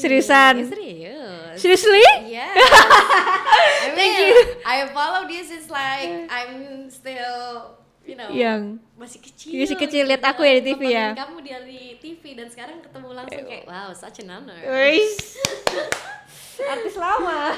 Seriusan? Serius. Seriously? Yeah. I mean, I follow this is like I'm still you know Yang masih kecil. Masih kecil, lihat aku ya di TV ya? Kamu dari TV dan sekarang ketemu langsung kayak wow, such an honor. Artis lama.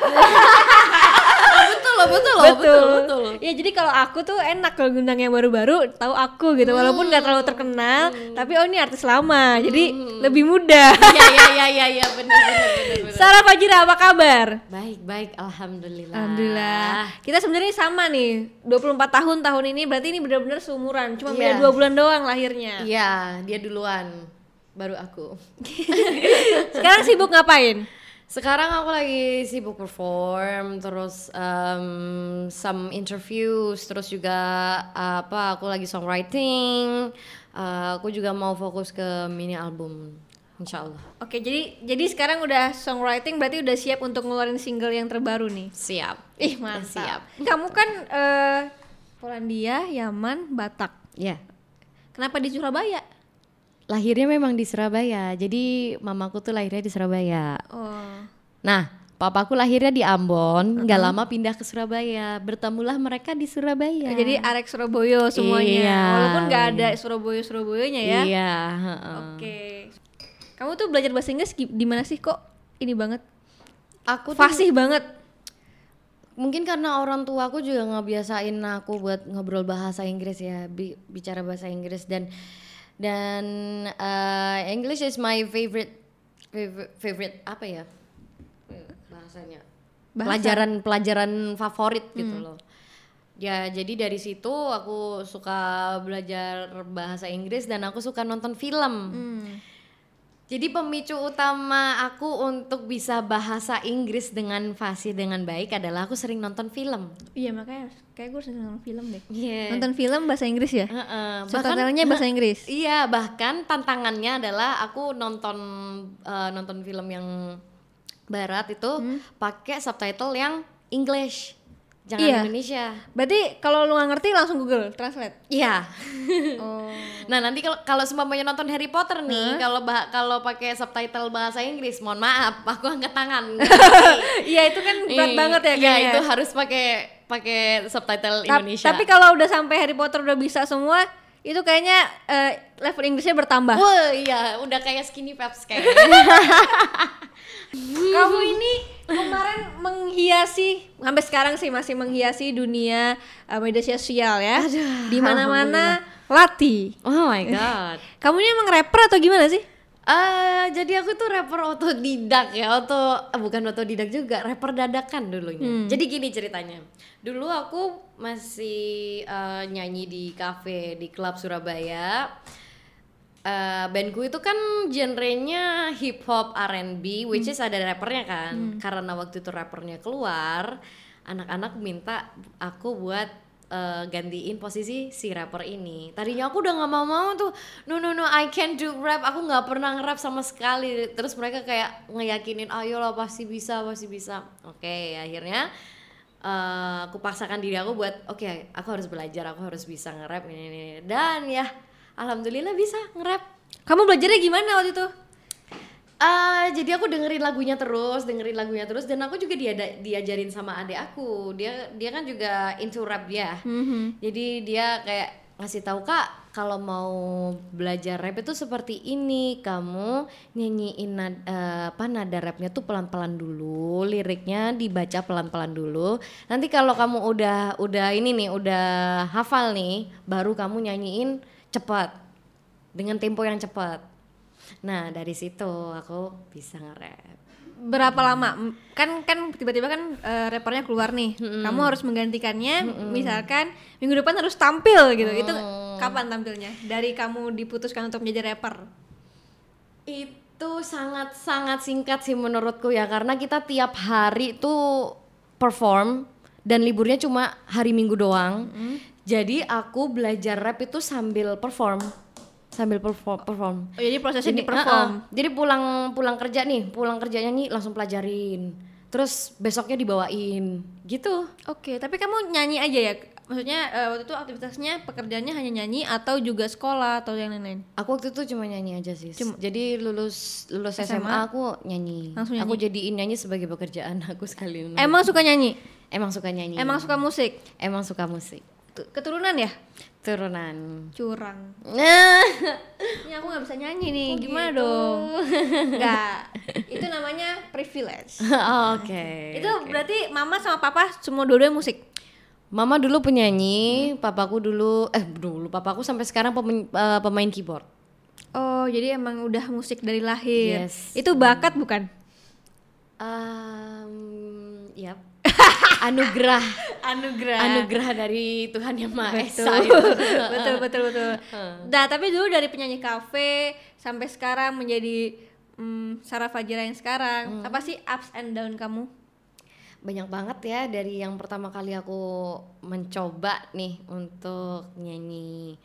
betul loh, betul loh, betul. betul, betul. Ya jadi kalau aku tuh enak kalau ngundang yang baru-baru tahu aku gitu walaupun nggak terlalu terkenal tapi oh ini artis lama jadi lebih mudah. Iya, iya, iya, iya, iya, benar, benar, benar. Sarah Fajira apa kabar? Baik, baik, alhamdulillah. Alhamdulillah. Kita sebenarnya sama nih. 24 tahun tahun ini berarti ini benar-benar seumuran. Cuma beda Iya. dua bulan doang lahirnya. Iya, dia duluan, baru aku. Sekarang sibuk ngapain? Sekarang aku lagi sibuk perform, terus um, some interviews, terus juga apa? Aku lagi songwriting. Uh, aku juga mau fokus ke mini album, insya Allah. Oke, jadi jadi sekarang udah songwriting berarti udah siap untuk ngeluarin single yang terbaru nih. Siap. Ih, Siap. mantap. Kamu kan eh, Polandia, Yaman, Batak. Ya. Kenapa di Surabaya? Lahirnya memang di Surabaya. Jadi mamaku tuh lahirnya di Surabaya. Oh. Nah, papaku lahirnya di Ambon, nggak lama pindah ke Surabaya. Bertemulah mereka di Surabaya. Jadi Arek Surabaya semuanya. Iya. Walaupun nggak ada Surabaya Surabayanya ya. Iya. heeh. Oke. Kamu tuh belajar bahasa Inggris di mana sih kok? Ini banget. Aku tuh Fasih banget. mungkin karena orang tua aku juga ngebiasain aku buat ngobrol bahasa Inggris ya, bi- bicara bahasa Inggris dan dan eh, English is my favorite favorite, favorite apa ya bahasanya Bahasa. pelajaran pelajaran favorit gitu loh. Ya jadi dari situ aku suka belajar bahasa Inggris dan aku suka nonton film. Jadi pemicu utama aku untuk bisa bahasa Inggris dengan fasih dengan baik adalah aku sering nonton film. Iya makanya kayak gue sering nonton film deh. Iya. Nonton film bahasa Inggris ya? Heeh, Subtitlenya bahasa Inggris. Iya, bahkan tantangannya adalah aku nonton eh, nonton film yang barat itu pakai subtitle yang English. Jangan Iya. Indonesia. Berarti kalau lu nggak ngerti langsung Google Translate. Iya. Oh. Nah nanti kalau kalau semuanya nonton Harry Potter nih, kalau bah- kalau pakai subtitle bahasa Inggris, mohon maaf, aku angkat tangan. Iya itu kan berat Iya, banget ya Iya kayaknya. itu harus pakai pakai subtitle Ta- Indonesia. Tapi kalau udah sampai Harry Potter udah bisa semua, itu kayaknya eh, level Inggrisnya bertambah. Wah iya udah kayak skinny peps kayak. Kamu ini kemarin menghiasi sampai sekarang sih masih menghiasi dunia eh, media sosial ya. Di mana-mana Lati. oh my god. Kamu ini emang rapper atau gimana sih? Eh jadi aku tuh rapper otodidak ya, auto eh, bukan otodidak juga, rapper dadakan dulunya. Jadi gini ceritanya. Dulu aku masih eh, nyanyi di cafe di klub Surabaya. Eh bandku itu kan genrenya hip hop R&B, which is ada rappernya kan. Karena waktu itu rappernya keluar, anak-anak minta aku buat eh, gantiin posisi si rapper ini. Tadinya aku udah nggak mau mau tuh, no no no, I can't do rap. Aku nggak pernah nge-rap sama sekali. Terus mereka kayak ngeyakinin, ayo lah pasti bisa, pasti bisa. Oke, akhirnya eh, aku paksakan diri aku buat, oke, aku harus belajar, aku harus bisa nge-rap ini, ini, ini. Dan ya, alhamdulillah bisa nge-rap. Kamu belajarnya gimana waktu itu? Ah, jadi aku dengerin lagunya terus, dengerin lagunya terus, dan aku juga dia diajarin sama adik aku. Dia dia kan juga into rap ya. Jadi dia kayak ngasih tahu kak, kalau mau belajar rap itu seperti ini, kamu nyanyiin nad- eh, apa nada rapnya tuh pelan-pelan dulu, liriknya dibaca pelan-pelan dulu. Nanti kalau kamu udah udah ini nih, udah hafal nih, baru kamu nyanyiin cepat dengan tempo yang cepat. Nah dari situ aku bisa nge-rap. Berapa lama? Kan kan tiba-tiba kan eh, rappernya keluar nih. Kamu harus menggantikannya. Misalkan minggu depan harus tampil gitu. Itu kapan tampilnya? Dari kamu diputuskan untuk menjadi rapper. Itu sangat-sangat singkat sih menurutku ya karena kita tiap hari tuh perform dan liburnya cuma hari Minggu doang. Jadi aku belajar rap itu sambil perform. Sambil perform perform. Oh, jadi prosesnya di uh-uh. perform. Jadi pulang pulang kerja nih, pulang kerja nyanyi langsung pelajarin. Terus besoknya dibawain gitu. Oke, tapi kamu nyanyi aja ya? maksudnya eh, waktu itu aktivitasnya pekerjaannya hanya nyanyi atau juga sekolah atau yang lain-lain Aku waktu itu cuma nyanyi aja sih. Jadi lulus lulus SMA, SMA, aku nyanyi. langsung Aku jadiin nyanyi sebagai pekerjaan aku sekali. emang suka nyanyi Emang suka nyanyi. emang suka musik Emang suka musik. Keturunan ya? Turunan. curang. Nah, ini aku nggak bisa nyanyi nih. Gimana dong? Nggak. Itu namanya privilege. Oke. itu berarti mama sama papa semua dua-duanya musik? Mama dulu penyanyi, papaku dulu eh dulu. Papaku sampai sekarang pemain, eh, pemain keyboard. oh jadi emang udah musik dari lahir. Yes. itu bakat bukan? Um, yap. Anugerah, anugerah. Anugerah dari Tuhan yang Maha Esa. itu. betul betul betul. Nah tapi dulu dari penyanyi kafe sampai sekarang menjadi mm, Sarah Fajira yang sekarang apa sih ups and down kamu? Banyak banget ya dari yang pertama kali aku mencoba nih untuk nyanyi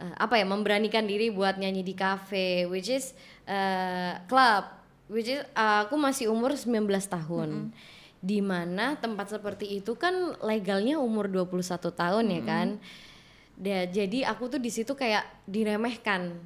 eh, apa ya memberanikan diri buat nyanyi di kafe which is eh, club which is eh, aku masih umur 19 tahun. Di mana tempat seperti itu kan legalnya umur 21 tahun ya kan. Da- jadi aku tuh di situ kayak diremehkan.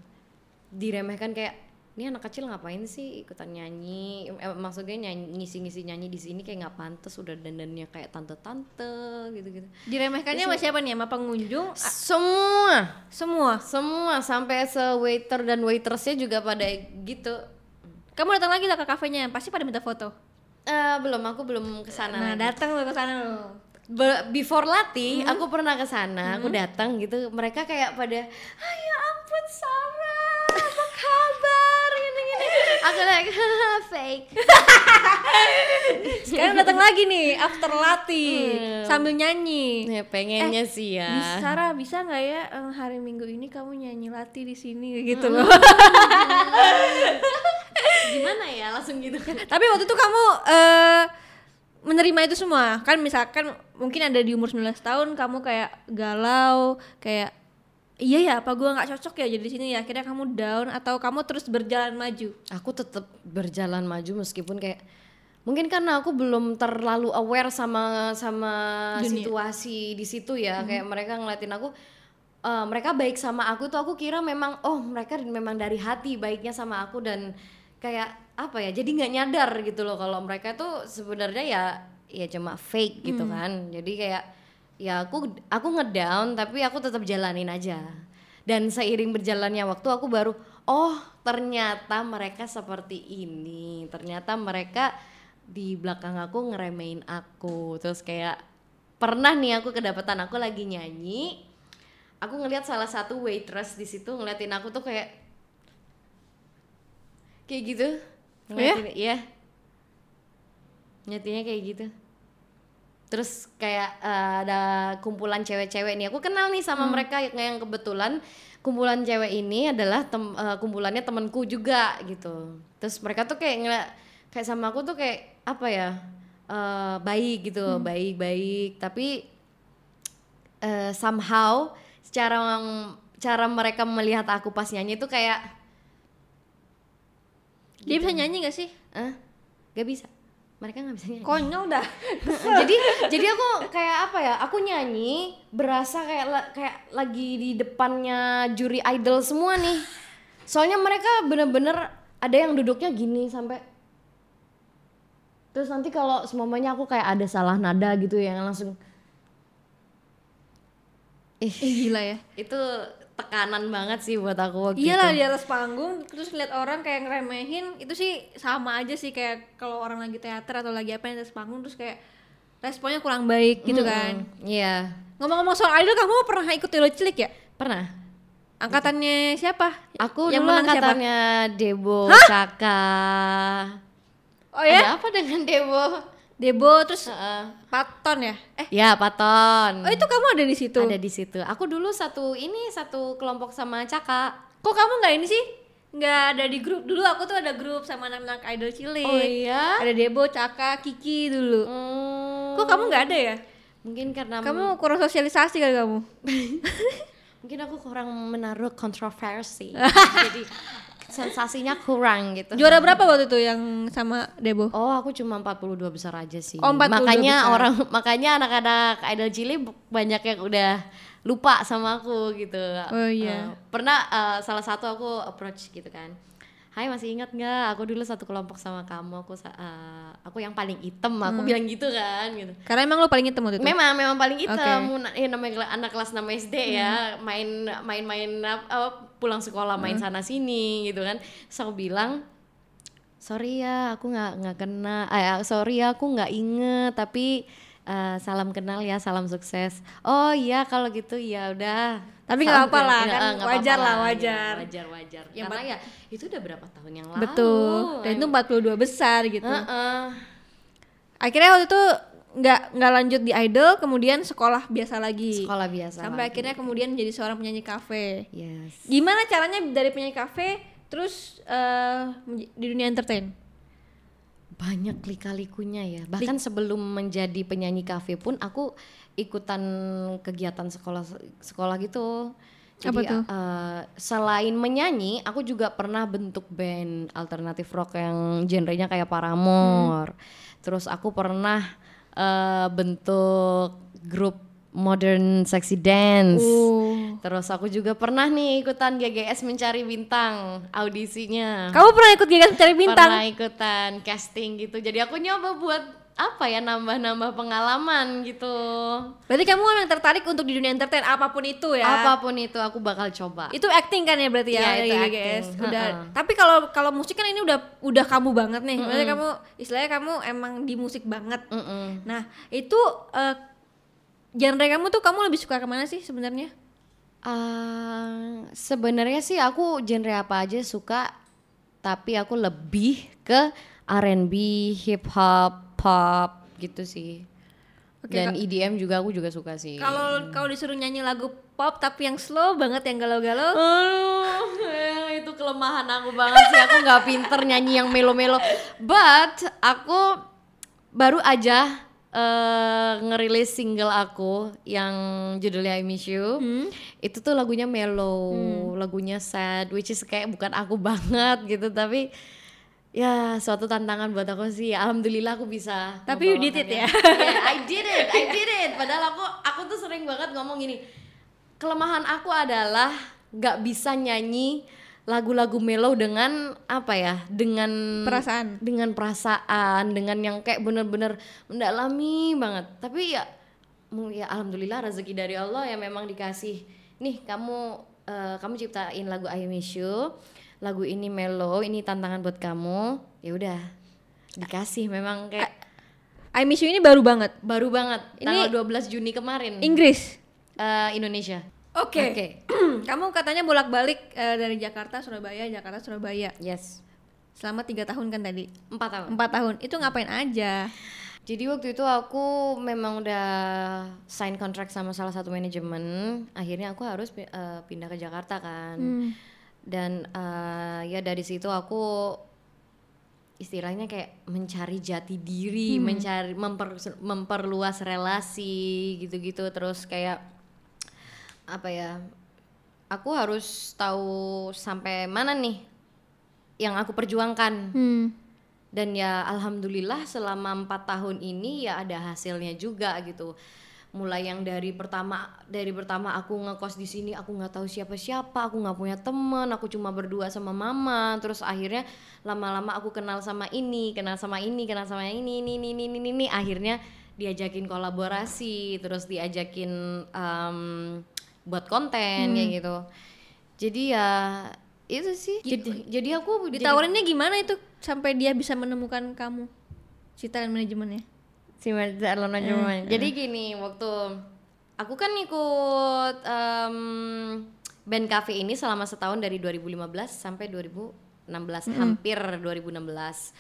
Diremehkan kayak ini anak kecil ngapain sih ikutan nyanyi? Eh, maksudnya nyanyi ngisi-ngisi nyanyi di sini kayak nggak pantas udah dandannya kayak tante-tante gitu-gitu. Diremehkannya sama siapa nih? Sama pengunjung? Semua. Semua? Semua sampai se waiter dan waitressnya juga pada gitu. Kamu datang lagi lah ke kafenya pasti pada minta foto Eh belum aku belum ke sana nah datang lo ke sana lo Be- before latih aku pernah ke sana aku datang gitu. Mereka kayak pada ayo ampun Sarah apa kabar? Gini gini. Aku like fake. Sekarang datang lagi nih after latih sambil nyanyi. Ya pengennya sih ya. Bisa, Sarah bisa nggak ya eh, hari Minggu ini kamu nyanyi latih di sini? Gitu loh. gimana ya langsung gitu Tapi waktu itu kamu eh menerima itu semua? Kan misalkan mungkin ada di umur 19 tahun kamu kayak galau kayak iya ya apa gua nggak cocok ya jadi di sini ya? Akhirnya kamu down atau kamu terus berjalan maju? Aku tetap berjalan maju meskipun kayak mungkin karena aku belum terlalu aware sama sama Dunia. situasi di situ ya. Kayak mereka ngeliatin aku eh, mereka baik sama aku tuh aku kira memang oh mereka memang dari hati baiknya sama aku dan kayak apa ya jadi nggak nyadar gitu loh kalau mereka tuh sebenarnya ya ya cuma fake gitu kan. Jadi kayak ya aku aku ngedown tapi aku tetap jalanin aja. Dan seiring berjalannya waktu aku baru oh ternyata mereka seperti ini. Ternyata mereka di belakang aku ngeremehin aku. Terus kayak pernah nih aku kedapatan aku lagi nyanyi aku ngelihat salah satu waitress di situ ngeliatin aku tuh kayak kayak gitu. Ngeliatin iya. Nyatinya kayak gitu. Terus kayak eh, ada kumpulan cewek-cewek nih. Aku kenal nih sama mereka yang, kebetulan kumpulan cewek ini adalah tem, eh, kumpulannya temanku juga gitu. Terus mereka tuh kayak ngeliat kayak sama aku tuh kayak apa ya eh, baik gitu. Baik-baik. Tapi eh, somehow secara cara mereka melihat aku pas nyanyi tuh kayak dia bisa nyanyi gak sih? Eh gak bisa. Mereka nggak bisa nyanyi. Konyol dah. Jadi jadi aku kayak apa ya aku nyanyi berasa kayak la- kayak lagi di depannya juri idol semua nih. Soalnya mereka bener-bener ada yang duduknya gini sampai terus nanti kalau semuanya aku kayak ada salah nada gitu yang langsung ih Ih, gila ya. itu tekanan banget sih buat aku waktu Iyalah itu di atas panggung terus lihat orang kayak ngeremehin itu sih sama aja sih kayak kalau orang lagi teater atau lagi apa di atas panggung terus kayak responnya kurang baik gitu kan. iya Ngomong-ngomong soal idol kamu pernah ikut Idol Cilik ya? pernah Angkatannya siapa? aku Yang dulu menang siapa? angkatannya Debo Caka Oh ya? ada apa dengan Debo Debo terus Heeh. Paton ya? Eh, Ya, Paton. oh itu kamu ada di situ. Ada di situ. Aku dulu satu ini satu kelompok sama Caka. Kok kamu nggak ini sih? Nggak ada di grup. Dulu aku tuh ada grup sama anak-anak Idol Cilik. Oh iya? Ada Debo, Caka, Kiki dulu. Hmm, Kok kamu nggak ada ya? mungkin karena Kamu kurang sosialisasi kali kamu. mungkin aku kurang menaruh kontroversi. Jadi sensasinya kurang gitu. Juara berapa waktu itu yang sama Debo? Oh, aku cuma 42 besar aja sih. Oh, 42 makanya besar. orang makanya anak-anak idol Chili banyak yang udah lupa sama aku gitu. Oh, iya. Eh, pernah eh, salah satu aku approach gitu kan. Hai masih ingat nggak? Aku dulu satu kelompok sama kamu. Aku eh, aku yang paling hitam. Aku Hmm. bilang gitu kan gitu. Karena emang lo paling hitam waktu itu. Memang memang paling hitam. Na- Ya, namanya anak kelas 6 SD ya, main main-main ap- apa, pulang sekolah main sana sini gitu kan. Terus aku bilang sorry ya aku nggak nggak kena eh, sorry ya aku nggak inget tapi eh, salam kenal ya salam sukses oh iya kalau gitu ya udah Tapi nggak apa-apa lah, kan Eh, nggak wajar lah, ya, wajar. wajar wajar Yang karena ya itu udah berapa tahun yang lalu Betul. Dan itu 42 besar gitu. Heeh. Akhirnya waktu itu nggak nggak lanjut di idol, kemudian sekolah biasa lagi. sekolah biasa Sampai lagi. akhirnya kemudian jadi seorang penyanyi kafe. yes Gimana caranya dari penyanyi kafe terus menj- di dunia entertain? Banyak lika-likunya ya. Bahkan sebelum menjadi penyanyi kafe pun aku ikutan kegiatan sekolah sekolah gitu. Jadi Apa tuh? eh, selain menyanyi aku juga pernah bentuk band alternatif rock yang genrenya kayak Paramore. Terus aku pernah eh, bentuk grup modern sexy dance Oh. terus aku juga pernah nih ikutan GGS mencari bintang audisinya Kamu pernah ikut gigas mencari bintang? pernah ikutan casting gitu jadi aku nyoba buat apa ya nambah-nambah pengalaman gitu Berarti kamu emang tertarik untuk di dunia entertain apa pun itu ya? apa pun itu aku bakal coba Itu acting kan ya berarti ya, Iya, itu GGS. acting. Udah. Heeh. Tapi kalau kalau musik kan ini udah udah kamu banget nih. Berarti kamu istilahnya kamu emang di musik banget. Mm-mm. Nah, itu eh, genre kamu tuh kamu lebih suka ke mana sih sebenarnya? Ah, sebenarnya sih aku genre apa aja suka tapi aku lebih ke R&B hip hop pop gitu sih Oke, dan EDM juga aku juga suka sih Kalau kalau disuruh nyanyi lagu pop tapi yang slow banget yang galau-galau, Aduh, itu kelemahan aku banget sih. Aku nggak pinter nyanyi yang melo-melo. But aku baru aja eh, ngerilis single aku yang judulnya I Miss You. Itu tuh lagunya mellow, lagunya sad, which is kayak bukan aku banget gitu. Tapi ya suatu tantangan buat aku sih. Alhamdulillah aku bisa. Tapi you did it ya? Yeah, I did it, I did it. Padahal aku aku tuh sering banget ngomong gini. Kelemahan aku adalah nggak bisa nyanyi lagu-lagu mellow dengan apa ya? Dengan perasaan. dengan perasaan, dengan yang kayak bener-bener mendalami banget. Tapi ya, ya alhamdulillah rezeki dari Allah ya memang dikasih. Nih kamu eh, kamu ciptain lagu I Miss You, lagu ini mellow, ini tantangan buat kamu. Ya udah, dikasih memang kayak I Miss You ini baru banget. baru banget Ini- tanggal 12 Juni kemarin Inggris. Eh, Indonesia. Oke. Oke. kamu katanya bolak-balik eh, dari Jakarta Surabaya, Jakarta Surabaya. Yes. Selama tiga tahun kan tadi. Empat tahun. Empat tahun. Itu ngapain aja? Jadi waktu itu aku memang udah sign kontrak sama salah satu manajemen. Akhirnya aku harus eh, pindah ke Jakarta kan. Dan eh, ya dari situ aku istilahnya kayak mencari jati diri, mencari memper- memperluas relasi gitu-gitu. Terus kayak apa ya? Aku harus tahu sampai mana nih yang aku perjuangkan Hmm. dan ya alhamdulillah selama empat tahun ini ya ada hasilnya juga gitu mulai yang dari pertama dari pertama aku ngekos di sini aku nggak tahu siapa siapa aku nggak punya teman aku cuma berdua sama mama terus akhirnya lama-lama aku kenal sama ini kenal sama ini kenal sama ini ini ini ini ini, ini. akhirnya diajakin kolaborasi terus diajakin em, buat konten kayak gitu jadi ya itu sih jadi jadi aku jadi- Ditawarinnya gimana itu sampai dia bisa menemukan kamu? Si talent manajemennya. si calon manajemen. Jadi gini, waktu aku kan ikut em, band cafe ini selama setahun dari 2015 sampai 2016, hampir 2016.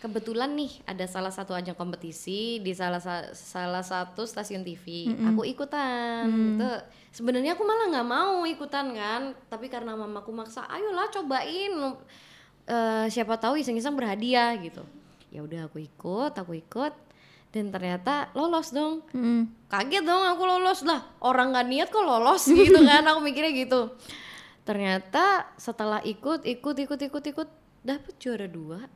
Kebetulan nih ada salah satu ajang kompetisi di salah sa- salah satu stasiun TV. Aku ikutan. Itu sebenarnya aku malah nggak mau ikutan kan, tapi karena mamaku maksa, ayolah cobain. Eh, siapa tahu iseng-iseng berhadiah gitu. Ya udah aku ikut, aku ikut dan ternyata lolos dong Hmm. kaget dong aku lolos lah orang nggak niat kok lolos gitu kan aku mikirnya gitu ternyata setelah ikut ikut ikut ikut ikut dapet juara dua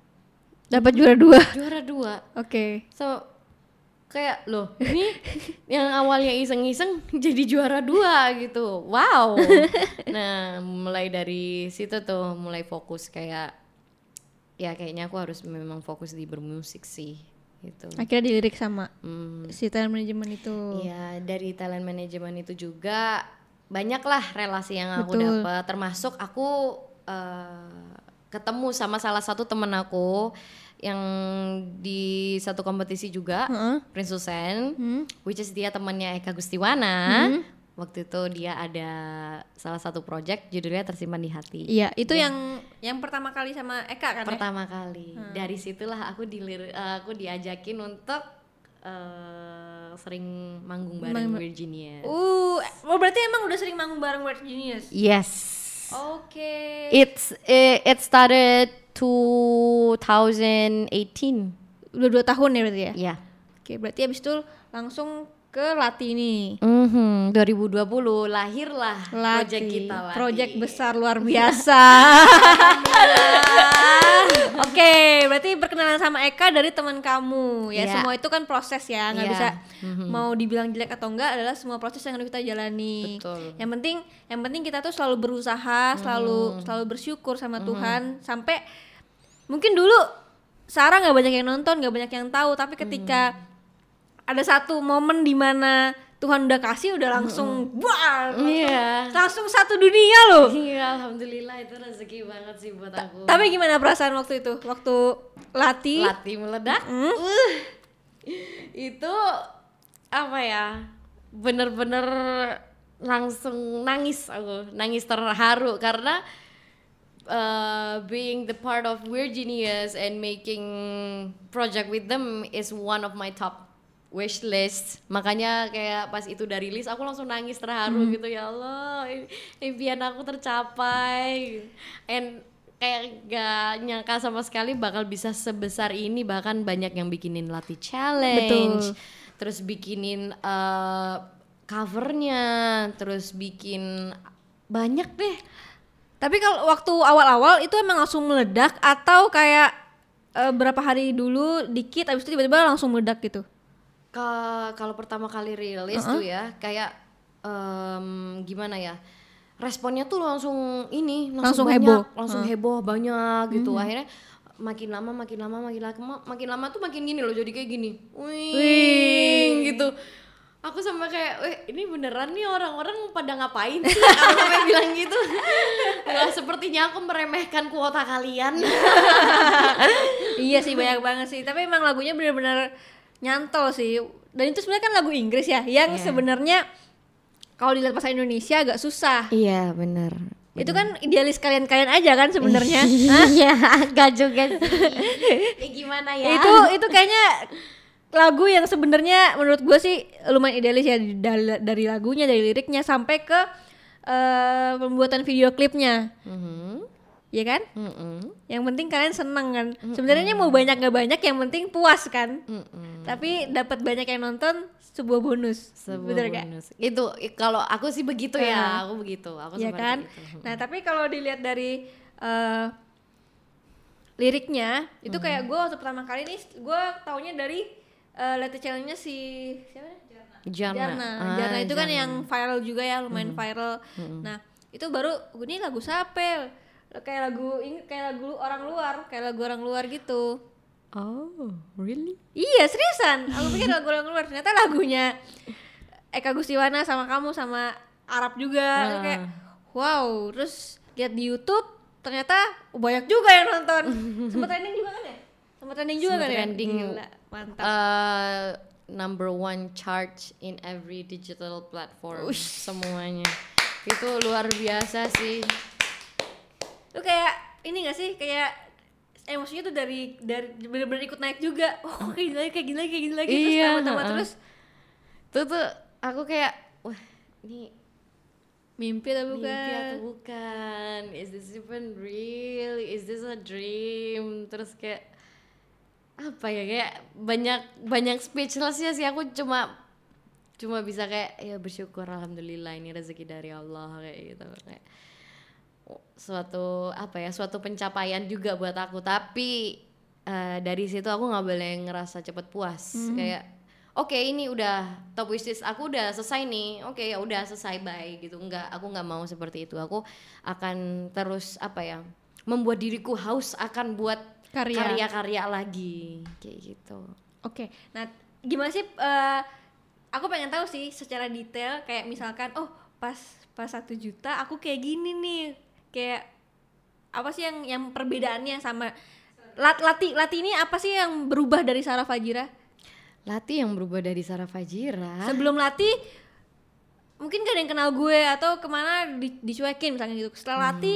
Dapat juara dua. juara dua. Oke. so kayak loh ini yang awalnya iseng-iseng jadi juara dua gitu. Wow. Nah mulai dari situ tuh mulai fokus kayak ya kayaknya aku harus memang fokus di bermusik sih gitu. Akhirnya dilirik sama Hmm, si talent manajemen itu. Iya dari talent management itu juga banyaklah relasi yang aku dapat termasuk aku eh, ketemu sama salah satu temen aku yang di satu kompetisi juga Heeh. Prince Hussein Hmm. which is dia temannya Eka Gustiwana waktu itu dia ada salah satu project judulnya tersimpan di hati Iya, itu yang yang pertama kali sama Eka kan ya? pertama kali dari situlah aku dilir eh, aku diajakin untuk eh, sering manggung bareng Virginia Uh, oh berarti emang udah sering manggung bareng Genius. yes Oke. it's it, it started 2018 Udah dua tahun ya berarti ya? ya Oke, berarti abis itu langsung ke Lati nih. Mhm, 2020 lahirlah Lati. project kita Lati. Project besar luar biasa. Oke, berarti perkenalan sama Eka dari teman kamu. Ya, Iya. semua itu kan proses ya, nggak Iya. bisa mau dibilang jelek atau enggak adalah semua proses yang harus kita jalani. Betul. Yang penting yang penting kita tuh selalu berusaha, selalu selalu bersyukur sama Tuhan sampai mungkin dulu Sarah nggak banyak yang nonton, nggak banyak yang tahu, tapi ketika ada satu momen di mana Tuhan udah kasih udah langsung wah iya. langsung satu dunia loh. Iya alhamdulillah itu rezeki banget sih buat aku. tapi gimana perasaan waktu itu? Waktu latih? Lati meledak? Hmm? uh, itu apa ya? Bener-bener langsung nangis aku nangis terharu karena uh, being the part of Weird Genius and making project with them is one of my top wish list. Makanya kayak pas itu udah rilis aku langsung nangis terharu gitu ya Allah im- impian aku tercapai. And kayak gak nyangka sama sekali bakal bisa sebesar ini bahkan banyak yang bikinin latih challenge Betul. terus bikinin eh, covernya terus bikin banyak deh. Tapi kalau waktu awal-awal itu emang langsung meledak atau kayak eh, berapa hari dulu dikit abis itu tiba-tiba langsung meledak gitu kalau pertama kali rilis tuh ya kayak em, gimana ya responnya tuh langsung ini Langsung langsung, banyak, heboh. langsung heboh banyak gitu. Akhirnya makin lama makin lama makin lama makin lama tuh makin gini loh jadi kayak gini. Wing gitu. Aku sama kayak weh ini beneran nih orang-orang pada ngapain sih? Kalau sampai bilang gitu. Wah sepertinya aku meremehkan kuota kalian. Iya sih banyak banget sih. Tapi emang lagunya benar-benar nyantol sih. Dan itu sebenarnya kan lagu Inggris ya yang sebenarnya kalau dilihat bahasa Indonesia agak susah. Iya bener itu kan idealis kalian-kalian aja kan sebenarnya? Iya, gak juga sih. ya gimana ya? itu itu kayaknya lagu yang sebenarnya menurut gue sih lumayan idealis ya dari, dari lagunya dari liriknya sampai ke eh, pembuatan video klipnya. Mhm, ya kan mhm, yang penting kalian seneng kan sebenarnya mau banyak nggak banyak yang penting puas kan mhm. tapi dapat banyak yang nonton sebuah bonus Sebuah bener gak? bonus. Itu i- kalau aku sih begitu ya, aku begitu. Aku ya kan itu. nah tapi kalau dilihat dari eh, liriknya itu kayak gue waktu pertama kali nih gue taunya dari uh, Leti challenge-nya si siapa Jarna. Jarna. Ah, Jarna itu kan Jarna. yang viral juga ya, lumayan viral. Nah, itu baru ini lagu siapa? Kayak lagu ini kayak lagu orang luar, kayak lagu orang luar gitu. Oh, really? Iya, seriusan. Aku pikir lagu orang luar, ternyata lagunya Eka Gustiwana sama kamu sama Arab juga. Terus Kayak wow, terus lihat di YouTube ternyata banyak juga yang nonton. Sempat trending juga kan ya? Sempat trending juga Sempet kan trending. ya? Gila, mantap. Uh, number one chart in every digital platform semuanya. Itu luar biasa sih. Lu kayak ini gak sih kayak emosinya tuh dari dari bener-bener ikut naik juga. Oh, kayak gini lagi, kayak gini lagi, kayak gini lagi terus Iya, tambah-tambah heeh. terus Tuh tuh aku kayak wah, ini mimpi atau bukan? mimpi atau bukan? Is this even real? Is this a dream? Terus kayak apa ya kayak banyak banyak speechlessnya sih aku cuma cuma bisa kayak ya bersyukur alhamdulillah ini rezeki dari Allah kayak gitu kayak suatu apa ya suatu pencapaian juga buat aku. Tapi uh, dari situ aku nggak boleh ngerasa cepet puas. Hmm. kayak oke okay, ini udah top wishlist aku udah selesai nih. Oke okay, ya udah selesai bye gitu. Enggak aku nggak mau seperti itu. Aku akan terus apa ya membuat diriku haus akan buat karya-karya lagi. Kayak gitu. Oke okay. nah gimana sih uh, aku pengen tahu sih secara detail kayak misalkan oh pas pas satu juta aku kayak gini nih kayak apa sih yang yang perbedaannya sama lat lati lati ini apa sih yang berubah dari Sarah Fajira Lati yang berubah dari Sarah Fajira. Sebelum Lati mungkin gak ada yang kenal gue atau ke mana di, dicuekin misalnya gitu. Setelah hmm. Lati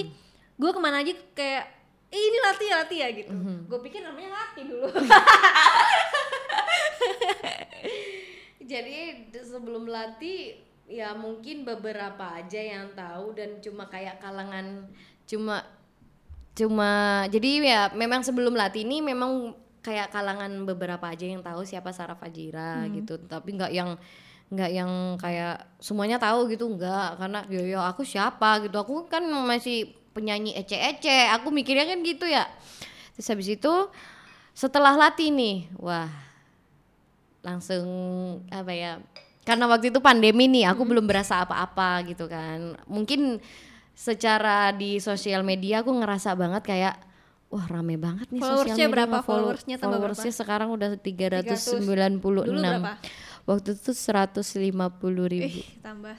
gue ke mana aja kayak eh, ini Lati ya Lati ya gitu. Hmm. Gue pikir namanya Lati dulu. Jadi sebelum Lati ya mungkin beberapa aja yang tahu dan cuma kayak kalangan cuma cuma jadi ya memang sebelum Lati ini memang kayak kalangan beberapa aja yang tahu siapa Sarah Fajira hmm. gitu. Tapi nggak yang nggak yang kayak semuanya tahu gitu nggak. Karena yo yo aku siapa? gitu. Aku kan masih penyanyi ece-ece. Aku mikirnya kan gitu ya. Terus habis itu setelah latih nih wah langsung apa ya karena waktu itu pandemi nih aku hmm. belum berasa apa-apa gitu kan mungkin secara di sosial media aku ngerasa banget kayak Wah rame banget nih followersnya sosial media. berapa? Followersnya tambah followersnya berapa? sekarang udah 396. 300. Dulu berapa? Waktu itu 150 ribu. Ih, tambah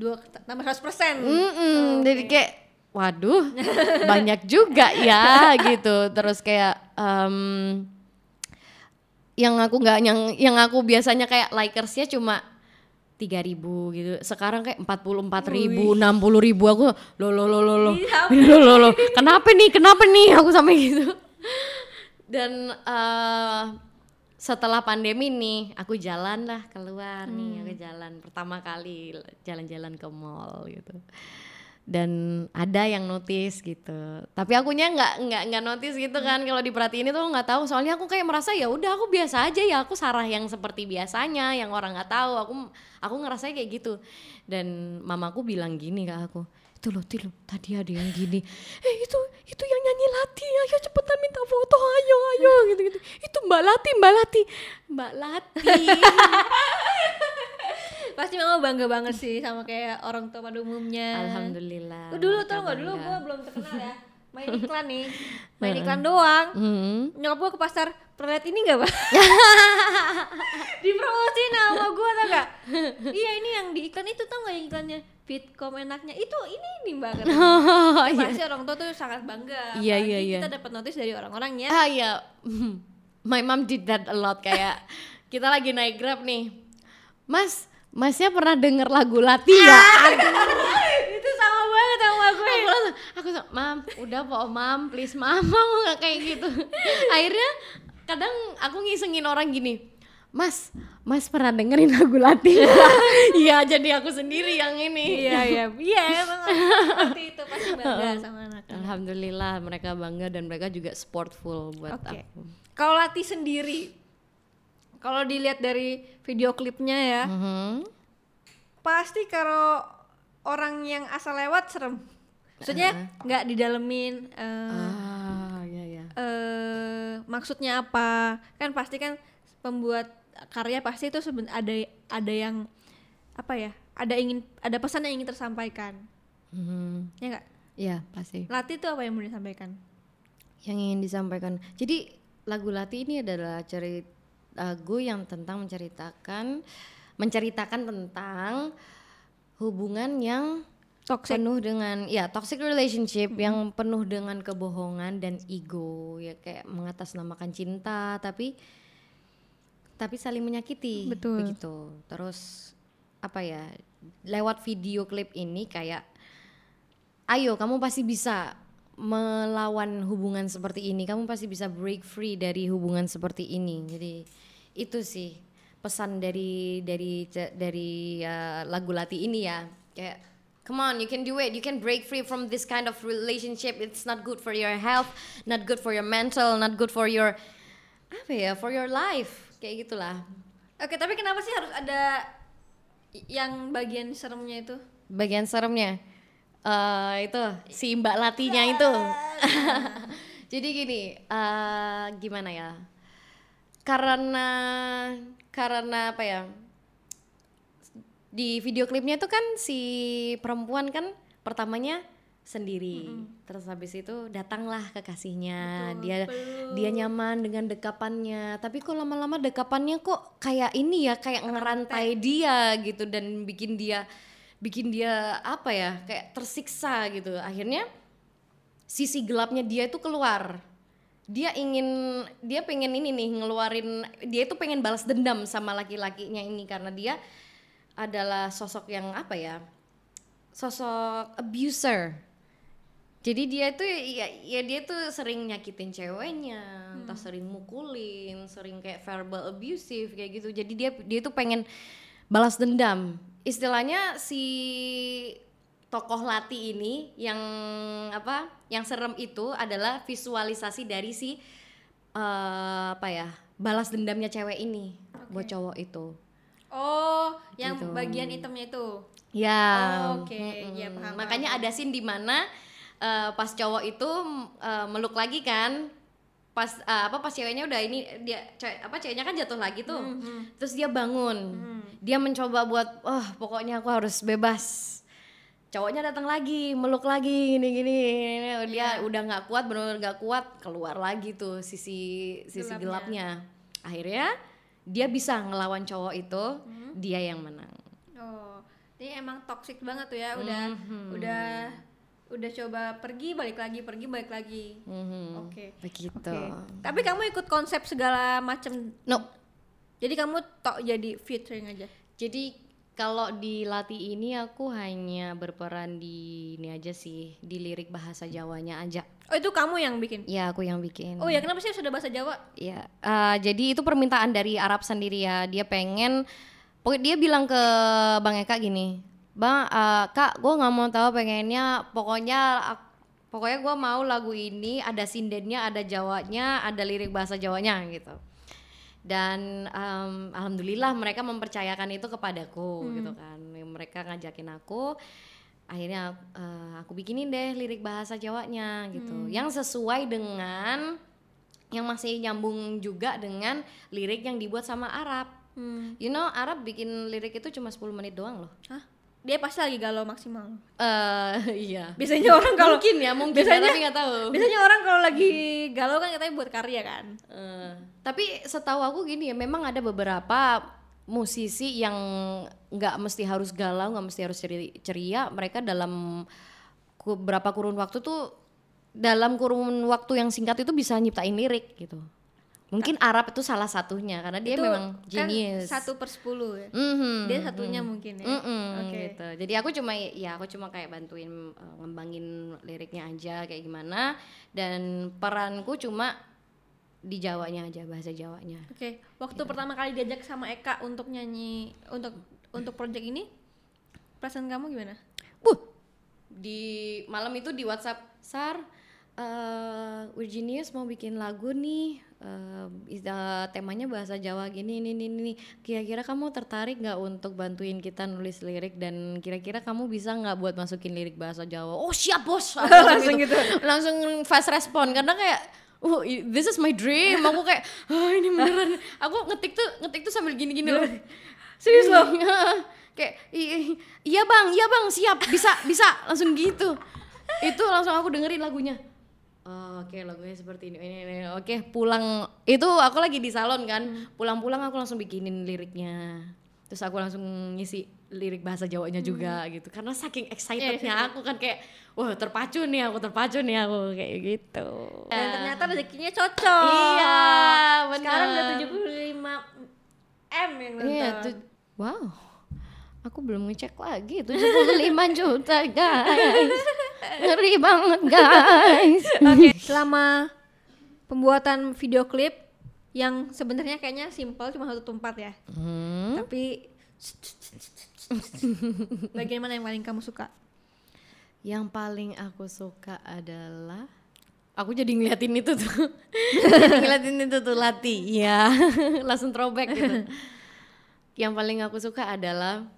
dua tambah 100 persen. Mm -mm, oh, okay. Jadi kayak waduh banyak juga ya gitu. Terus kayak um, yang aku nggak yang yang aku biasanya kayak likersnya cuma tiga ribu gitu. Sekarang kayak empat puluh empat ribu enam puluh ribu. Aku lo lo lo lo lo. Lo lo lo. kenapa nih? Kenapa nih? Aku sampai gitu. Dan uh, setelah pandemi nih aku jalan lah keluar hmm. nih aku jalan pertama kali jalan-jalan ke mall gitu dan ada yang notice gitu. Tapi akunya nggak nggak nggak notice gitu kan. Kalau diperhatiin itu nggak tahu. Soalnya aku kayak merasa ya udah aku biasa aja ya. Aku sarah yang seperti biasanya yang orang nggak tahu. Aku aku ngerasa kayak gitu. Dan mamaku bilang gini ke aku itu loh tilo tadi ada yang gini. Eh itu itu yang nyanyi Lati. Ayo cepetan minta foto. Ayo ayo. Gitu gitu. Itu Mbak Lati Mbak Lati. Mbak Lati pasti mama bangga banget sih sama kayak orang tua pada umumnya. Alhamdulillah oh, dulu tau gak dulu gue belum terkenal ya. Main iklan nih. Main iklan doang. Mm-hmm. nyokap gue ke pasar pernah ini gak pak? Dipromosi nama gue tau gak iya ini yang di iklan itu tau gak yang iklannya? Fitcom enaknya. Itu ini nih mbak oh, iya. pasti orang tua tuh sangat bangga. Iya iya iya. kita dapat notis dari orang-orang ya ah iya. My mom did that a lot. Kayak kita lagi naik grab nih. Mas Masnya pernah denger lagu Lati ya? itu sama banget sama gue. Aku langsung, aku langsung, mam, udah po, mam, please, mam, mau nggak kayak gitu. Akhirnya kadang aku ngisengin orang gini, Mas, Mas pernah dengerin lagu Lati? Iya, jadi aku sendiri yang ini. Iya, iya, iya, emang seperti itu pasti bangga sama anak. Alhamdulillah mereka bangga dan mereka juga sportful buat okay. aku. Kalau Lati sendiri, kalau dilihat dari video klipnya ya mm -hmm. pasti kalau orang yang asal lewat serem. Maksudnya nggak uh didalemin uh, ah, ya, ya. Uh, maksudnya apa. Kan pasti kan pembuat karya pasti itu seben ada ada yang apa ya ada ingin ada pesan yang ingin tersampaikan. Mm -hmm. ya nggak? Iya pasti. Lati itu apa yang mau disampaikan? Yang ingin disampaikan. Jadi lagu Lati ini adalah cerita lagu yang tentang menceritakan menceritakan tentang hubungan yang toxic. penuh dengan ya toxic relationship hmm. yang penuh dengan kebohongan dan ego ya kayak mengatasnamakan cinta tapi tapi saling menyakiti betul begitu terus apa ya lewat video klip ini kayak ayo kamu pasti bisa melawan hubungan seperti ini kamu pasti bisa break free dari hubungan seperti ini. Jadi itu sih pesan dari dari dari uh, lagu Lati ini ya. Kayak come on you can do it. You can break free from this kind of relationship. It's not good for your health not good for your mental not good for your apa ya for your life. Kayak gitulah. Oke tapi kenapa sih harus ada yang bagian seremnya itu? Bagian seremnya eh itu si Mbak Latinya itu. Jadi gini, eh gimana ya? Karena karena apa ya? Di video klipnya itu kan si perempuan kan pertamanya sendiri. Terus habis itu datanglah kekasihnya. dia dia nyaman dengan dekapannya. Tapi kok lama-lama dekapannya kok kayak ini ya, kayak ngerantai dia gitu dan bikin dia bikin dia apa ya? Kayak tersiksa gitu. Akhirnya sisi gelapnya dia itu keluar. Dia ingin dia pengen ini nih ngeluarin dia itu pengen balas dendam sama laki-lakinya ini karena dia adalah sosok yang apa ya? Sosok abuser. Jadi dia tuh ya, ya dia tuh sering nyakitin ceweknya, entah sering mukulin, sering kayak verbal abusive kayak gitu. Jadi dia dia tuh pengen balas dendam. Istilahnya si tokoh Lati ini yang apa? Yang serem itu adalah visualisasi dari si eh, apa ya? Balas dendamnya cewek ini buat cowok itu. Oh, yang Gitu. bagian hitamnya itu. Ya. Oh, oke. mm-mm. Ya, paham, Makanya ada scene di mana eh, pas cowok itu eh, meluk lagi kan. Pas eh, apa pas ceweknya udah ini dia ce- apa ceweknya kan jatuh lagi tuh. Terus dia bangun. Dia mencoba buat oh pokoknya aku harus bebas. Cowoknya datang lagi, meluk lagi gini gini. Dia udah nggak kuat, benar-benar nggak kuat, keluar lagi tuh sisi sisi gelapnya. Akhirnya dia bisa ngelawan cowok itu, dia yang menang. Oh, ini emang toxic banget tuh ya. Udah udah udah coba pergi balik lagi, pergi balik lagi. Mhm. Oke. Begitu. Oke. Tapi kamu ikut konsep segala macam. No. Jadi kamu tok jadi featuring aja. Jadi kalau di Lati ini aku hanya berperan di ini aja sih, di lirik bahasa Jawanya aja. Oh, itu kamu yang bikin. Ya, aku yang bikin. Oh ya, kenapa sih sudah bahasa Jawa? Ya, eh, jadi itu permintaan dari Arab sendiri ya. Dia pengen, pokoknya dia bilang ke Bang Eka gini, Bang, eh, Kak, gue nggak mau tahu pengennya, pokoknya, pokoknya gue mau lagu ini ada sindennya, ada Jawanya, ada lirik bahasa Jawanya gitu. Dan em, alhamdulillah mereka mempercayakan itu kepadaku gitu kan. Mereka ngajakin aku, akhirnya eh, aku bikinin deh lirik bahasa Jawanya gitu, yang sesuai dengan yang masih nyambung juga dengan lirik yang dibuat sama Arab. Hmm. You know, Arab bikin lirik itu cuma 10 menit doang loh. Hah? Dia pasti lagi galau maksimal. Eh iya. Biasanya orang kalau mungkin ya, mungkin biasanya- ya, tapi nggak tahu. biasanya orang kalau lagi galau kan katanya buat karya kan. Eh, tapi setahu aku gini ya, memang ada beberapa musisi yang nggak mesti harus galau, nggak mesti harus ceri- ceria. Mereka dalam ku- berapa kurun waktu tuh dalam kurun waktu yang singkat itu bisa nyiptain lirik gitu. Mungkin Arab itu salah satunya karena dia Itu memang kan genius. satu per sepuluh ya. Mhm, Dia satunya mungkin ya. Mm-mm, Oke. gitu. Jadi aku cuma ya aku cuma kayak bantuin uh, ngembangin liriknya aja kayak gimana dan peranku cuma di Jawanya aja bahasa Jawanya. Oke, waktu pertama kali diajak sama Eka untuk nyanyi untuk untuk project ini, perasaan kamu gimana? Buh. Di malam itu di WhatsApp, Sar, eh Virginius mau bikin lagu nih. Eh, is- eh, temanya bahasa Jawa gini ini ini ini. Kira-kira kamu tertarik nggak untuk bantuin kita nulis lirik dan kira-kira kamu bisa nggak buat masukin lirik bahasa Jawa? Oh siap bos. Langsung gitu. Langsung fast respon karena kayak Oh, this is my dream. Aku kayak, ah ini beneran. Aku ngetik tuh, ngetik tuh sambil gini-gini loh. Serius loh? kayak "I- i- iya bang iya bang siap bisa bisa langsung gitu itu langsung aku dengerin lagunya Oh, oke lagunya seperti ini, ini, ini. oke pulang itu aku lagi di salon kan pulang-pulang aku langsung bikinin liriknya terus aku langsung ngisi lirik bahasa Jawanya juga gitu karena saking excitednya aku kan kayak wah terpacu nih aku terpacu nih aku kayak gitu Dan ternyata rezekinya cocok. iya Sekarang udah benar. 75 M yang nonton. Iya, wow. Aku belum ngecek lagi 75 juta guys. Ngeri banget guys. Oke, selama pembuatan video klip yang sebenarnya kayaknya simpel cuma satu tempat ya. Hmm. Tapi bagian mana yang paling kamu suka? Yang paling aku suka adalah aku jadi ngeliatin itu tuh. jadi ngeliatin itu tuh Lati. Iya, langsung throwback gitu. Yang paling aku suka adalah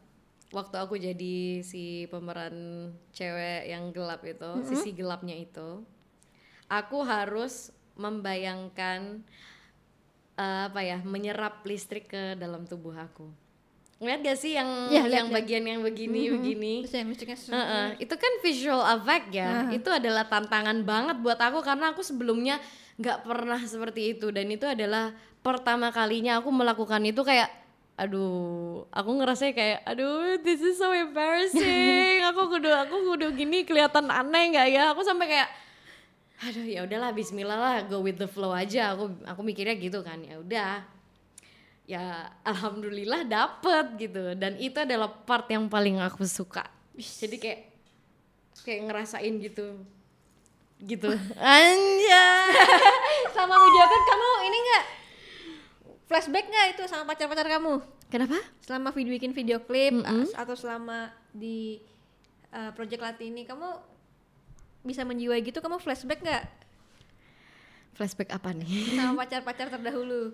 waktu aku jadi si pemeran cewek yang gelap itu, sisi gelapnya itu, aku harus membayangkan eh, apa ya, menyerap listrik ke dalam tubuh aku. Ngeliat gak sih yang Ya, yang lihat. bagian yang begini begini? Terus ya musiknya sesu- Heeh, itu kan visual effect ya. Itu adalah tantangan banget buat aku karena aku sebelumnya nggak pernah seperti itu dan itu adalah pertama kalinya aku melakukan itu kayak aduh, aku ngerasa kayak aduh this is so embarrassing. aku kudu aku kudu gini kelihatan aneh nggak ya? Aku sampai kayak aduh ya udahlah bismillah lah go with the flow aja. Aku aku mikirnya gitu kan. Ya udah ya alhamdulillah dapet gitu dan itu adalah part yang paling aku suka jadi kayak kayak ngerasain gitu gitu anjay Selama menjawab kamu ini enggak flashback nggak itu sama pacar-pacar kamu? kenapa? Selama video bikin video klip as- atau selama di uh, project latih ini kamu bisa menjiwai gitu? Kamu flashback nggak? Flashback apa nih? Sama pacar-pacar terdahulu?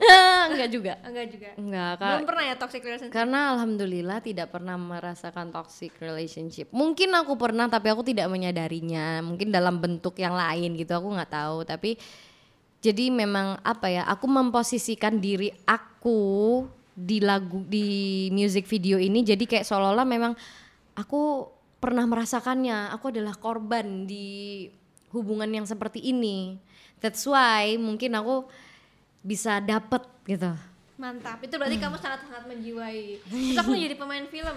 enggak juga. Enggak juga. enggak Belum pernah ya toxic relationship. karena alhamdulillah tidak pernah merasakan toxic relationship. Mungkin aku pernah tapi aku tidak menyadarinya. Mungkin dalam bentuk yang lain gitu aku nggak tahu. Tapi jadi memang apa ya aku memposisikan diri aku di lagu di music video ini jadi kayak seolah-olah memang aku pernah merasakannya aku adalah korban di hubungan yang seperti ini that's why mungkin aku bisa dapet gitu Mantap. Itu berarti kamu sangat-sangat menjiwai. Terus aku jadi pemain film.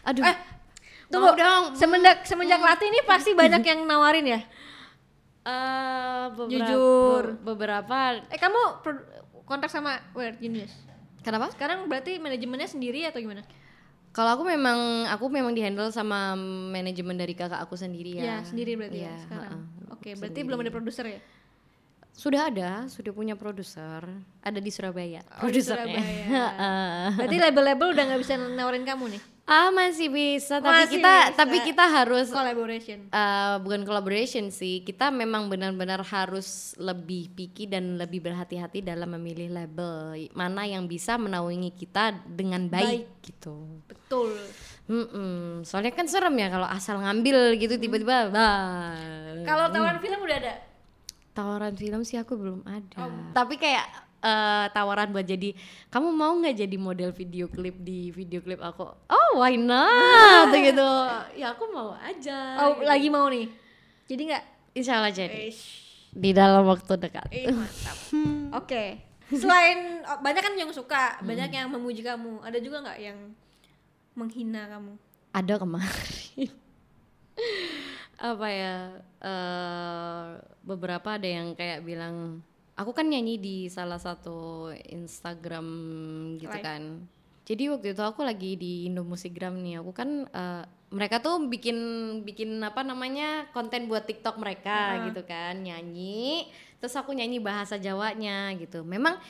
aduh Eh, tunggu. Dong. Semenjak semenjak latih ini pasti banyak yang nawarin ya. Eh, beberapa, Jujur. be- beberapa Eh, kamu kontak sama Weird Genius. kenapa Sekarang berarti manajemennya sendiri atau gimana? kalau aku memang aku memang dihandle sama manajemen dari kakak aku sendiri Ya, ya sendiri berarti ya Iya, sekarang. heeh. Oke, berarti belum ada produser ya? sudah ada sudah punya produser ada di Surabaya Oh, di produsernya. Surabaya. Berarti label-label udah nggak bisa nawarin kamu nih. Ah masih bisa tapi Masih kita bisa. tapi kita harus Collaboration. eh, bukan collaboration sih kita memang benar-benar harus lebih picky dan lebih berhati-hati dalam memilih label mana yang bisa menaungi kita dengan baik, gitu Betul. Mm-mm. Soalnya kan serem ya kalau asal ngambil gitu tiba-tiba bah. Kalau tawaran film udah ada. Tawaran film sih aku belum ada. Oh. Tapi kayak eh, tawaran buat jadi kamu mau nggak jadi model video klip di video klip aku? Oh why not gitu. Ya aku mau aja. Oh, gitu. lagi mau nih. Jadi nggak? Insya Allah jadi Eish. di dalam waktu dekat. Mantap. Oke. Selain oh, banyak kan yang suka, banyak yang memuji kamu. Ada juga nggak yang menghina kamu? Ada kemarin. apa ya eh beberapa ada yang kayak bilang aku kan nyanyi di salah satu Instagram gitu Live. kan. Jadi waktu itu aku lagi di Indo Musikgram nih. Aku kan eh, mereka tuh bikin bikin apa namanya konten buat TikTok mereka gitu kan. Nyanyi terus aku nyanyi bahasa Jawanya gitu. Memang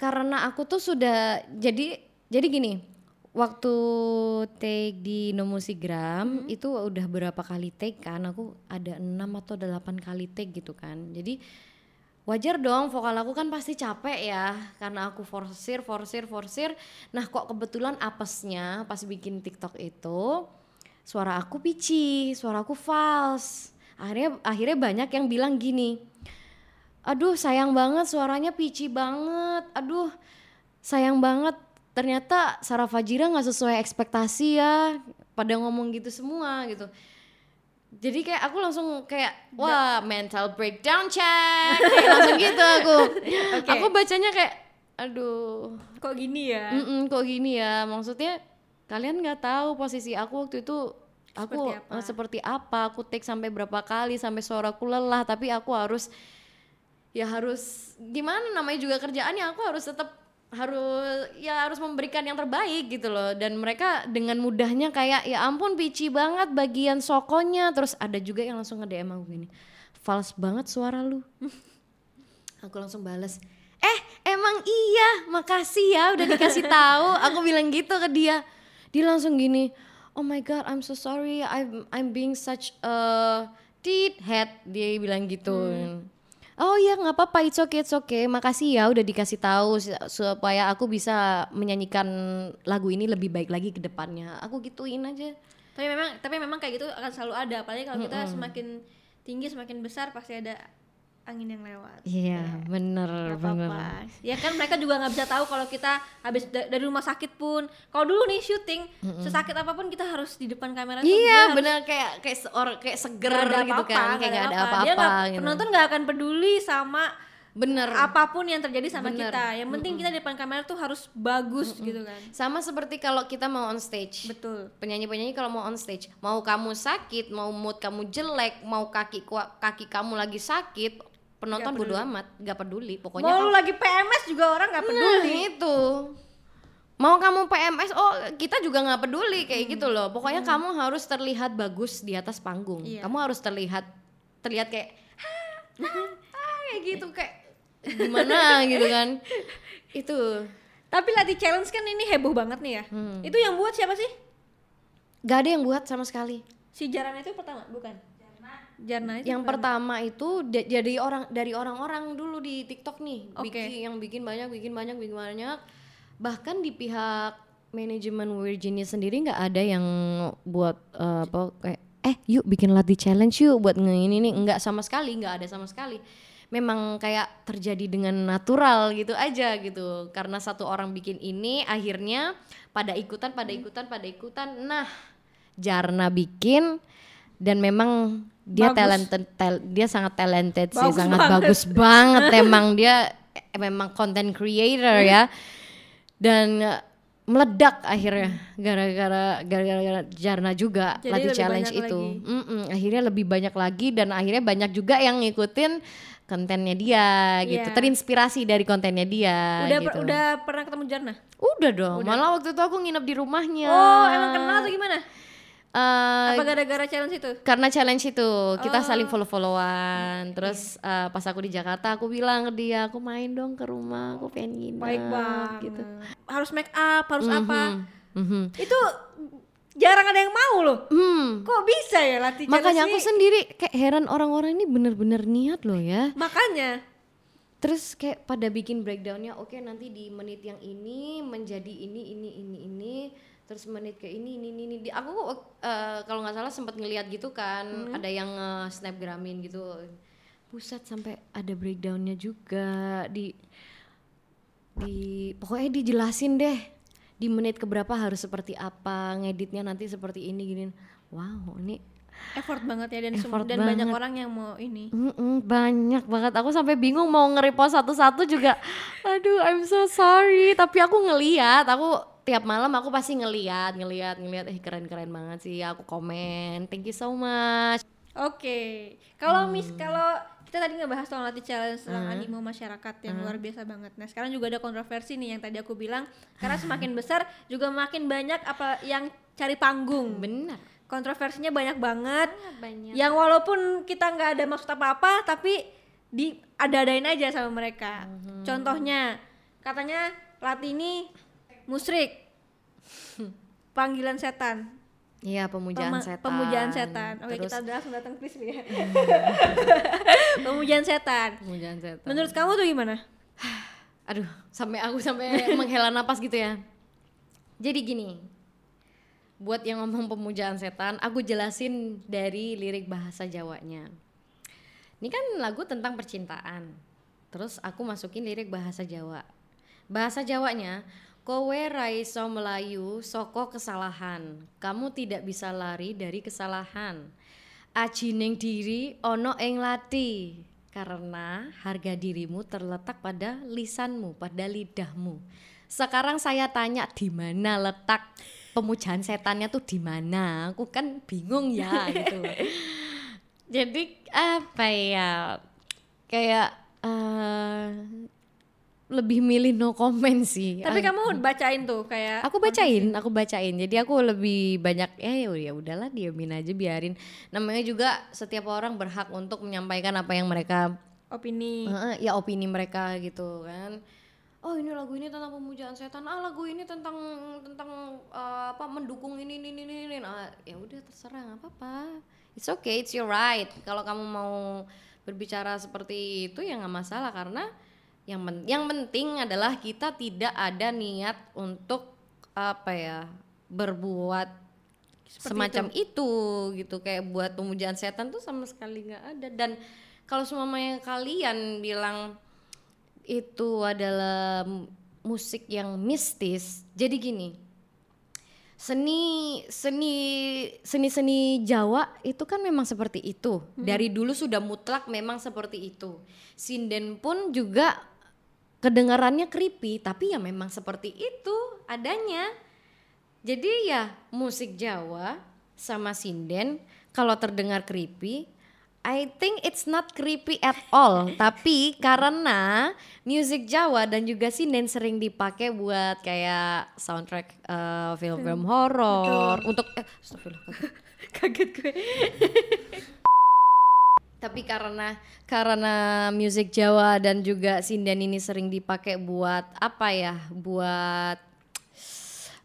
karena aku tuh sudah jadi jadi gini waktu take di Nomusigram itu udah berapa kali take kan? Aku ada enam atau delapan kali take gitu kan. Jadi wajar dong vokal aku kan pasti capek ya. Karena aku forsir forsir forsir. Nah kok kebetulan apesnya pas bikin TikTok itu suara aku pitchy suara aku false akhirnya akhirnya banyak yang bilang gini aduh sayang banget suaranya pitchy banget. Aduh sayang banget. Ternyata Sarah Fajira nggak sesuai ekspektasi ya pada ngomong gitu semua gitu jadi kayak aku langsung kayak wah mental breakdown check Kayak langsung gitu aku. Oke. aku bacanya kayak aduh. Kok gini ya? Mm-mm, kok gini ya? Maksudnya kalian nggak tahu posisi aku waktu itu aku Seperti apa? eh, seperti apa? Aku take sampai berapa kali sampai suaraku lelah. Tapi aku harus ya harus gimana namanya juga kerjaan ya aku harus tetap harus ya harus memberikan yang terbaik gitu loh. Dan mereka dengan mudahnya kayak ya ampun pici banget bagian sokonya. Terus ada juga yang langsung nge-DM aku gini false banget suara lu. Aku langsung bales eh emang iya makasih ya udah dikasih tahu. Aku bilang gitu ke dia. Dia langsung gini oh my god I'm so sorry. I'm I'm being such a tit head dia bilang gitu oh iya nggak apa-apa it's okay it's okay. Makasih ya udah dikasih tahu supaya aku bisa menyanyikan lagu ini lebih baik lagi ke depannya. Aku gituin aja. Tapi memang tapi memang kayak gitu akan selalu ada. Apalagi kalau kita semakin tinggi semakin besar pasti ada angin yang lewat iya bener Gak bener apa-apa. Ya kan mereka juga nggak bisa tahu kalau kita habis da- dari rumah sakit pun. Kalau dulu nih syuting, sesakit apa pun kita harus di depan kamera. iya harus bener kayak kayak seor kayak seger nggak ada gitu apa-apa, kan nggak kayak nggak ada apa-apa gitu Penonton nggak akan peduli sama bener apa pun yang terjadi sama Bener. kita. Yang penting kita di depan kamera tuh harus bagus gitu kan. sama seperti kalau kita mau on stage Betul. penyanyi-penyanyi kalau mau on stage mau kamu sakit mau mood kamu jelek mau kaki kaki kamu lagi sakit penonton bodo amat gak peduli pokoknya Mau lu lagi PMS juga orang nggak peduli. Nah, itu mau kamu PMS oh kita juga nggak peduli kayak gitu loh pokoknya kamu harus terlihat bagus di atas panggung Iya. kamu harus terlihat terlihat kayak "Ah, ah, ah," kayak gitu kayak gimana gitu kan itu Tapi latih challenge kan ini heboh banget nih ya. Hmm. Itu yang buat siapa sih? gak ada yang buat sama sekali Si Jaran itu pertama, bukan? Jarna itu yang pertama itu dari orang dari orang-orang dulu di TikTok nih. Oke. bikin yang bikin banyak bikin banyak bikin banyak. Bahkan di pihak manajemen Virginia sendiri nggak ada yang buat eh, apa kayak eh yuk bikin latih challenge yuk buat nge ini nih nggak sama sekali nggak ada sama sekali. Memang kayak terjadi dengan natural gitu aja gitu. Karena satu orang bikin ini akhirnya pada ikutan pada ikutan pada ikutan. Nah Jarna bikin dan memang dia Bagus. talented tel- dia sangat talented sih Bagus sangat banget. bagus banget emang dia eh, memang content creator ya dan eh, meledak akhirnya gara-gara gara-gara Jarna juga Jadi latih challenge itu lagi. Mm-mm, akhirnya lebih banyak lagi dan akhirnya banyak juga yang ngikutin kontennya dia gitu Iya. terinspirasi dari kontennya dia udah gitu. per- udah pernah ketemu Jarna? Udah dong malah waktu itu aku nginep di rumahnya Oh, emang kenal atau gimana? Eh, Apa gara-gara challenge itu? karena challenge itu kita saling Oh. follow-followan terus eh, pas aku di Jakarta aku bilang ke dia aku main dong ke rumah aku pengen nginep Baik banget. gitu Harus make up, harus apa? Mhm. Itu jarang ada yang mau loh. Hmm. Kok bisa ya latih makanya aku sendiri kayak heran orang-orang ini bener-bener niat loh ya? Makanya. terus kayak pada bikin breakdownnya oke nanti di menit yang ini menjadi ini ini ini ini terus menit ke ini ini ini, ini. Di- aku eh, kalau nggak salah sempat ngeliat gitu kan ada yang nge snapgramin gitu. Pusat sampai ada breakdownnya juga. Di di pokoknya dijelasin deh di menit keberapa harus seperti apa ngeditnya nanti seperti ini gini. Wow ini Effort banget ya dan Effort dan banyak banget. orang yang mau ini. Mm-mm, banyak banget. Aku sampai bingung mau nge-repost satu-satu juga. Aduh I'm so sorry. Tapi aku ngeliat aku tiap malam aku pasti ngeliat ngeliat ngeliat eh keren-keren banget sih aku komen thank you so much Oke. Kalau Hmm. mis kalau kita tadi ngebahas soal latih challenge tentang animo masyarakat yang Hmm. luar biasa banget. Nah, sekarang juga ada kontroversi nih yang tadi aku bilang karena semakin besar juga makin banyak apa yang cari panggung. benar Kontroversinya banyak banget. banyak Yang walaupun kita nggak ada maksud apa-apa tapi di ada-adain aja sama mereka. Mhm. Contohnya katanya Latini musrik. Panggilan setan. iya pemujaan Pema- setan Pemujaan setan. Oke, Terus kita udah langsung datang please ya. pemujaan setan. pemujaan setan Menurut kamu tuh gimana? aduh sampai aku sampai menghela napas gitu ya jadi gini buat yang ngomong pemujaan setan aku jelasin dari lirik bahasa Jawanya ini kan lagu tentang percintaan terus aku masukin lirik bahasa Jawa bahasa Jawanya kowe raiso Melayu soko kesalahan kamu tidak bisa lari dari kesalahan ajining diri ono ing lati karena harga dirimu terletak pada lisanmu, pada lidahmu. Sekarang saya tanya di mana letak pemujaan setannya tuh di mana? Aku kan bingung ya gitu. Jadi apa ya? Kayak eh, lebih milih no comment sih. Tapi Ah, kamu bacain tuh kayak aku bacain aku bacain. Jadi aku lebih banyak eh ya udahlah diamin aja biarin. Namanya juga setiap orang berhak untuk menyampaikan apa yang mereka opini. Heeh, ya opini mereka gitu kan. Oh ini lagu ini tentang pemujaan setan. Ah lagu ini tentang tentang eh, apa mendukung ini ini ini ini. Ah, ya udah terserah nggak apa-apa. It's okay it's your right. Kalau kamu mau berbicara seperti itu ya nggak masalah. Karena yang men- yang penting adalah kita tidak ada niat untuk apa ya berbuat semacam itu. gitu. Kayak buat pemujaan setan tuh sama sekali nggak ada. Dan kalau semuanya kalian bilang itu adalah musik yang mistis jadi gini. Seni seni seni seni Jawa itu kan memang seperti itu. Dari dulu sudah mutlak memang seperti itu. Sinden pun juga kedengarannya creepy tapi ya memang seperti itu adanya. Jadi ya musik Jawa sama sinden kalau terdengar creepy I think it's not creepy at all. Tapi karena musik Jawa dan juga sinden sering dipakai buat kayak soundtrack eh, film-film horor untuk eh Kaget gue. tapi karena karena musik Jawa dan juga sinden ini sering dipakai buat apa ya? Buat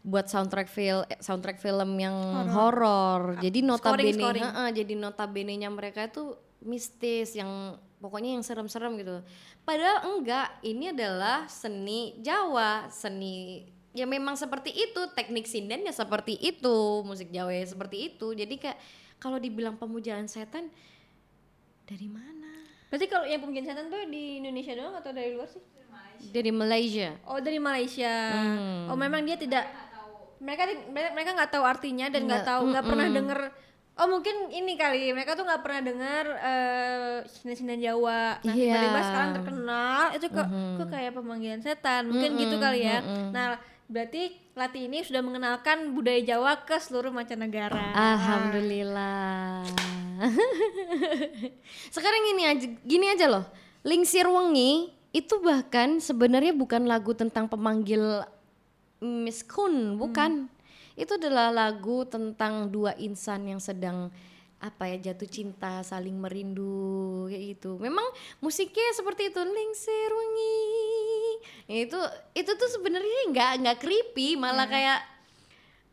buat soundtrack film soundtrack film yang horor. jadi notabene scoring. heeh, jadi notabene-nya mereka itu mistis yang pokoknya yang serem-serem gitu. Padahal enggak ini adalah seni Jawa seni ya memang seperti itu. Teknik sinden ya seperti itu musik Jawa ya seperti itu. Jadi kayak kalau dibilang pemujaan setan dari mana Berarti kalau yang pemujaan setan tuh di Indonesia doang atau dari luar sih? dari Malaysia Oh dari Malaysia. Hmm. Oh memang dia tidak. Mereka mereka mereka nggak tahu artinya dan nggak tahu nggak pernah denger. Oh mungkin ini kali mereka tuh nggak pernah dengar eh sinden-sinden Jawa. Nah Iya. tiba-tiba sekarang terkenal itu kok kok kayak pemanggilan setan. Mungkin gitu kali ya. Nah berarti Lati ini sudah mengenalkan budaya Jawa ke seluruh mancanegara. Alhamdulillah. Sekarang gini aja, gini aja loh. Lingsir Wengi itu bahkan sebenarnya bukan lagu tentang pemanggil Miss Kun, bukan. Itu adalah lagu tentang dua insan yang sedang apa ya jatuh cinta, saling merindu kayak gitu. Memang musiknya seperti itu, Lingsir Wengi. Itu itu tuh sebenarnya nggak nggak creepy, malah kayak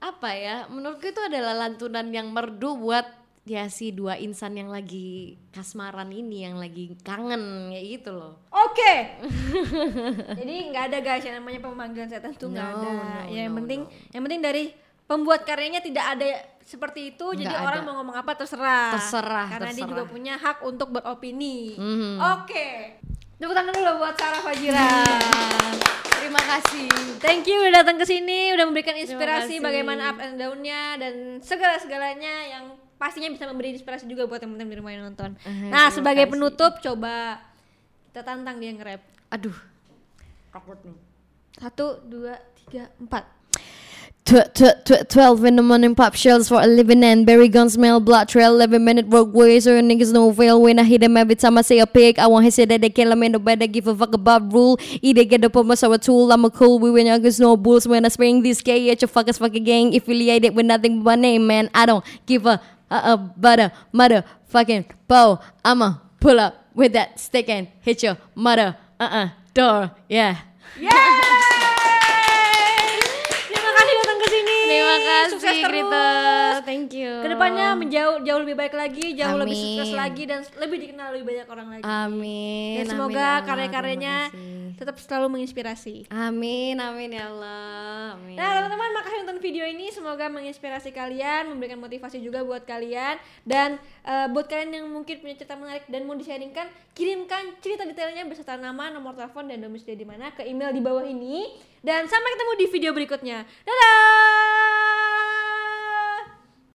apa ya menurutku itu adalah lantunan yang merdu buat ya si dua insan yang lagi kasmaran ini yang lagi kangen kayak gitu loh Oke. Jadi nggak ada guys yang namanya pemanggilan setan tuh nggak No, ada. no, ya yang no, penting yang penting dari pembuat karyanya tidak ada seperti itu. jadi Nggak orang ada. mau ngomong apa terserah. Terserah, Karena dia terserah. juga punya hak untuk beropini. Mhm. Oke. Tepuk tangan dulu buat Sarah Fajira. terima kasih Thank you udah datang ke sini, udah memberikan inspirasi bagaimana up and down-nya dan segala-segalanya yang pastinya bisa memberi inspirasi juga buat teman-teman di rumah yang nonton. Eh, nah, sebagai kasih. penutup coba kita tantang dia nge-rap. aduh takut nih Satu, dua, tiga, empat. Tw- tw- tw- 12 in the morning, pop shells for a living and berry gun smell, blood trail, 11 minute work way, so your niggas no fail. When I hit them every time I say a pig, I want his say that they kill him in the bed, they give a fuck about rule. Either get up on my sour tool, I'm a cool, we win youngest no bulls. When I spring this gay at your fuckers fucking gang, affiliated with nothing but my name, man. I don't give a, a, a butter, motherfucking bow. I'ma pull up with that stick and hit your mother, uh uh, door, yeah. Terima Terima kasih Sukses terus. Grita. Thank you. Ke depannya menjauh jauh lebih baik lagi, jauh lebih Amin. sukses lagi dan lebih dikenal lebih banyak orang lagi. Amin. dan semoga ya karya-karyanya tetap selalu menginspirasi. Amin, amin ya Allah. Amin. Nah teman-teman makasih nonton video ini Semoga menginspirasi kalian Memberikan motivasi juga buat kalian Dan eh, buat kalian yang mungkin punya cerita menarik Dan mau di-sharingkan Kirimkan cerita detailnya beserta nama, nomor telepon, dan domisili di mana Ke email di bawah ini Dan sampai ketemu di video berikutnya Dadah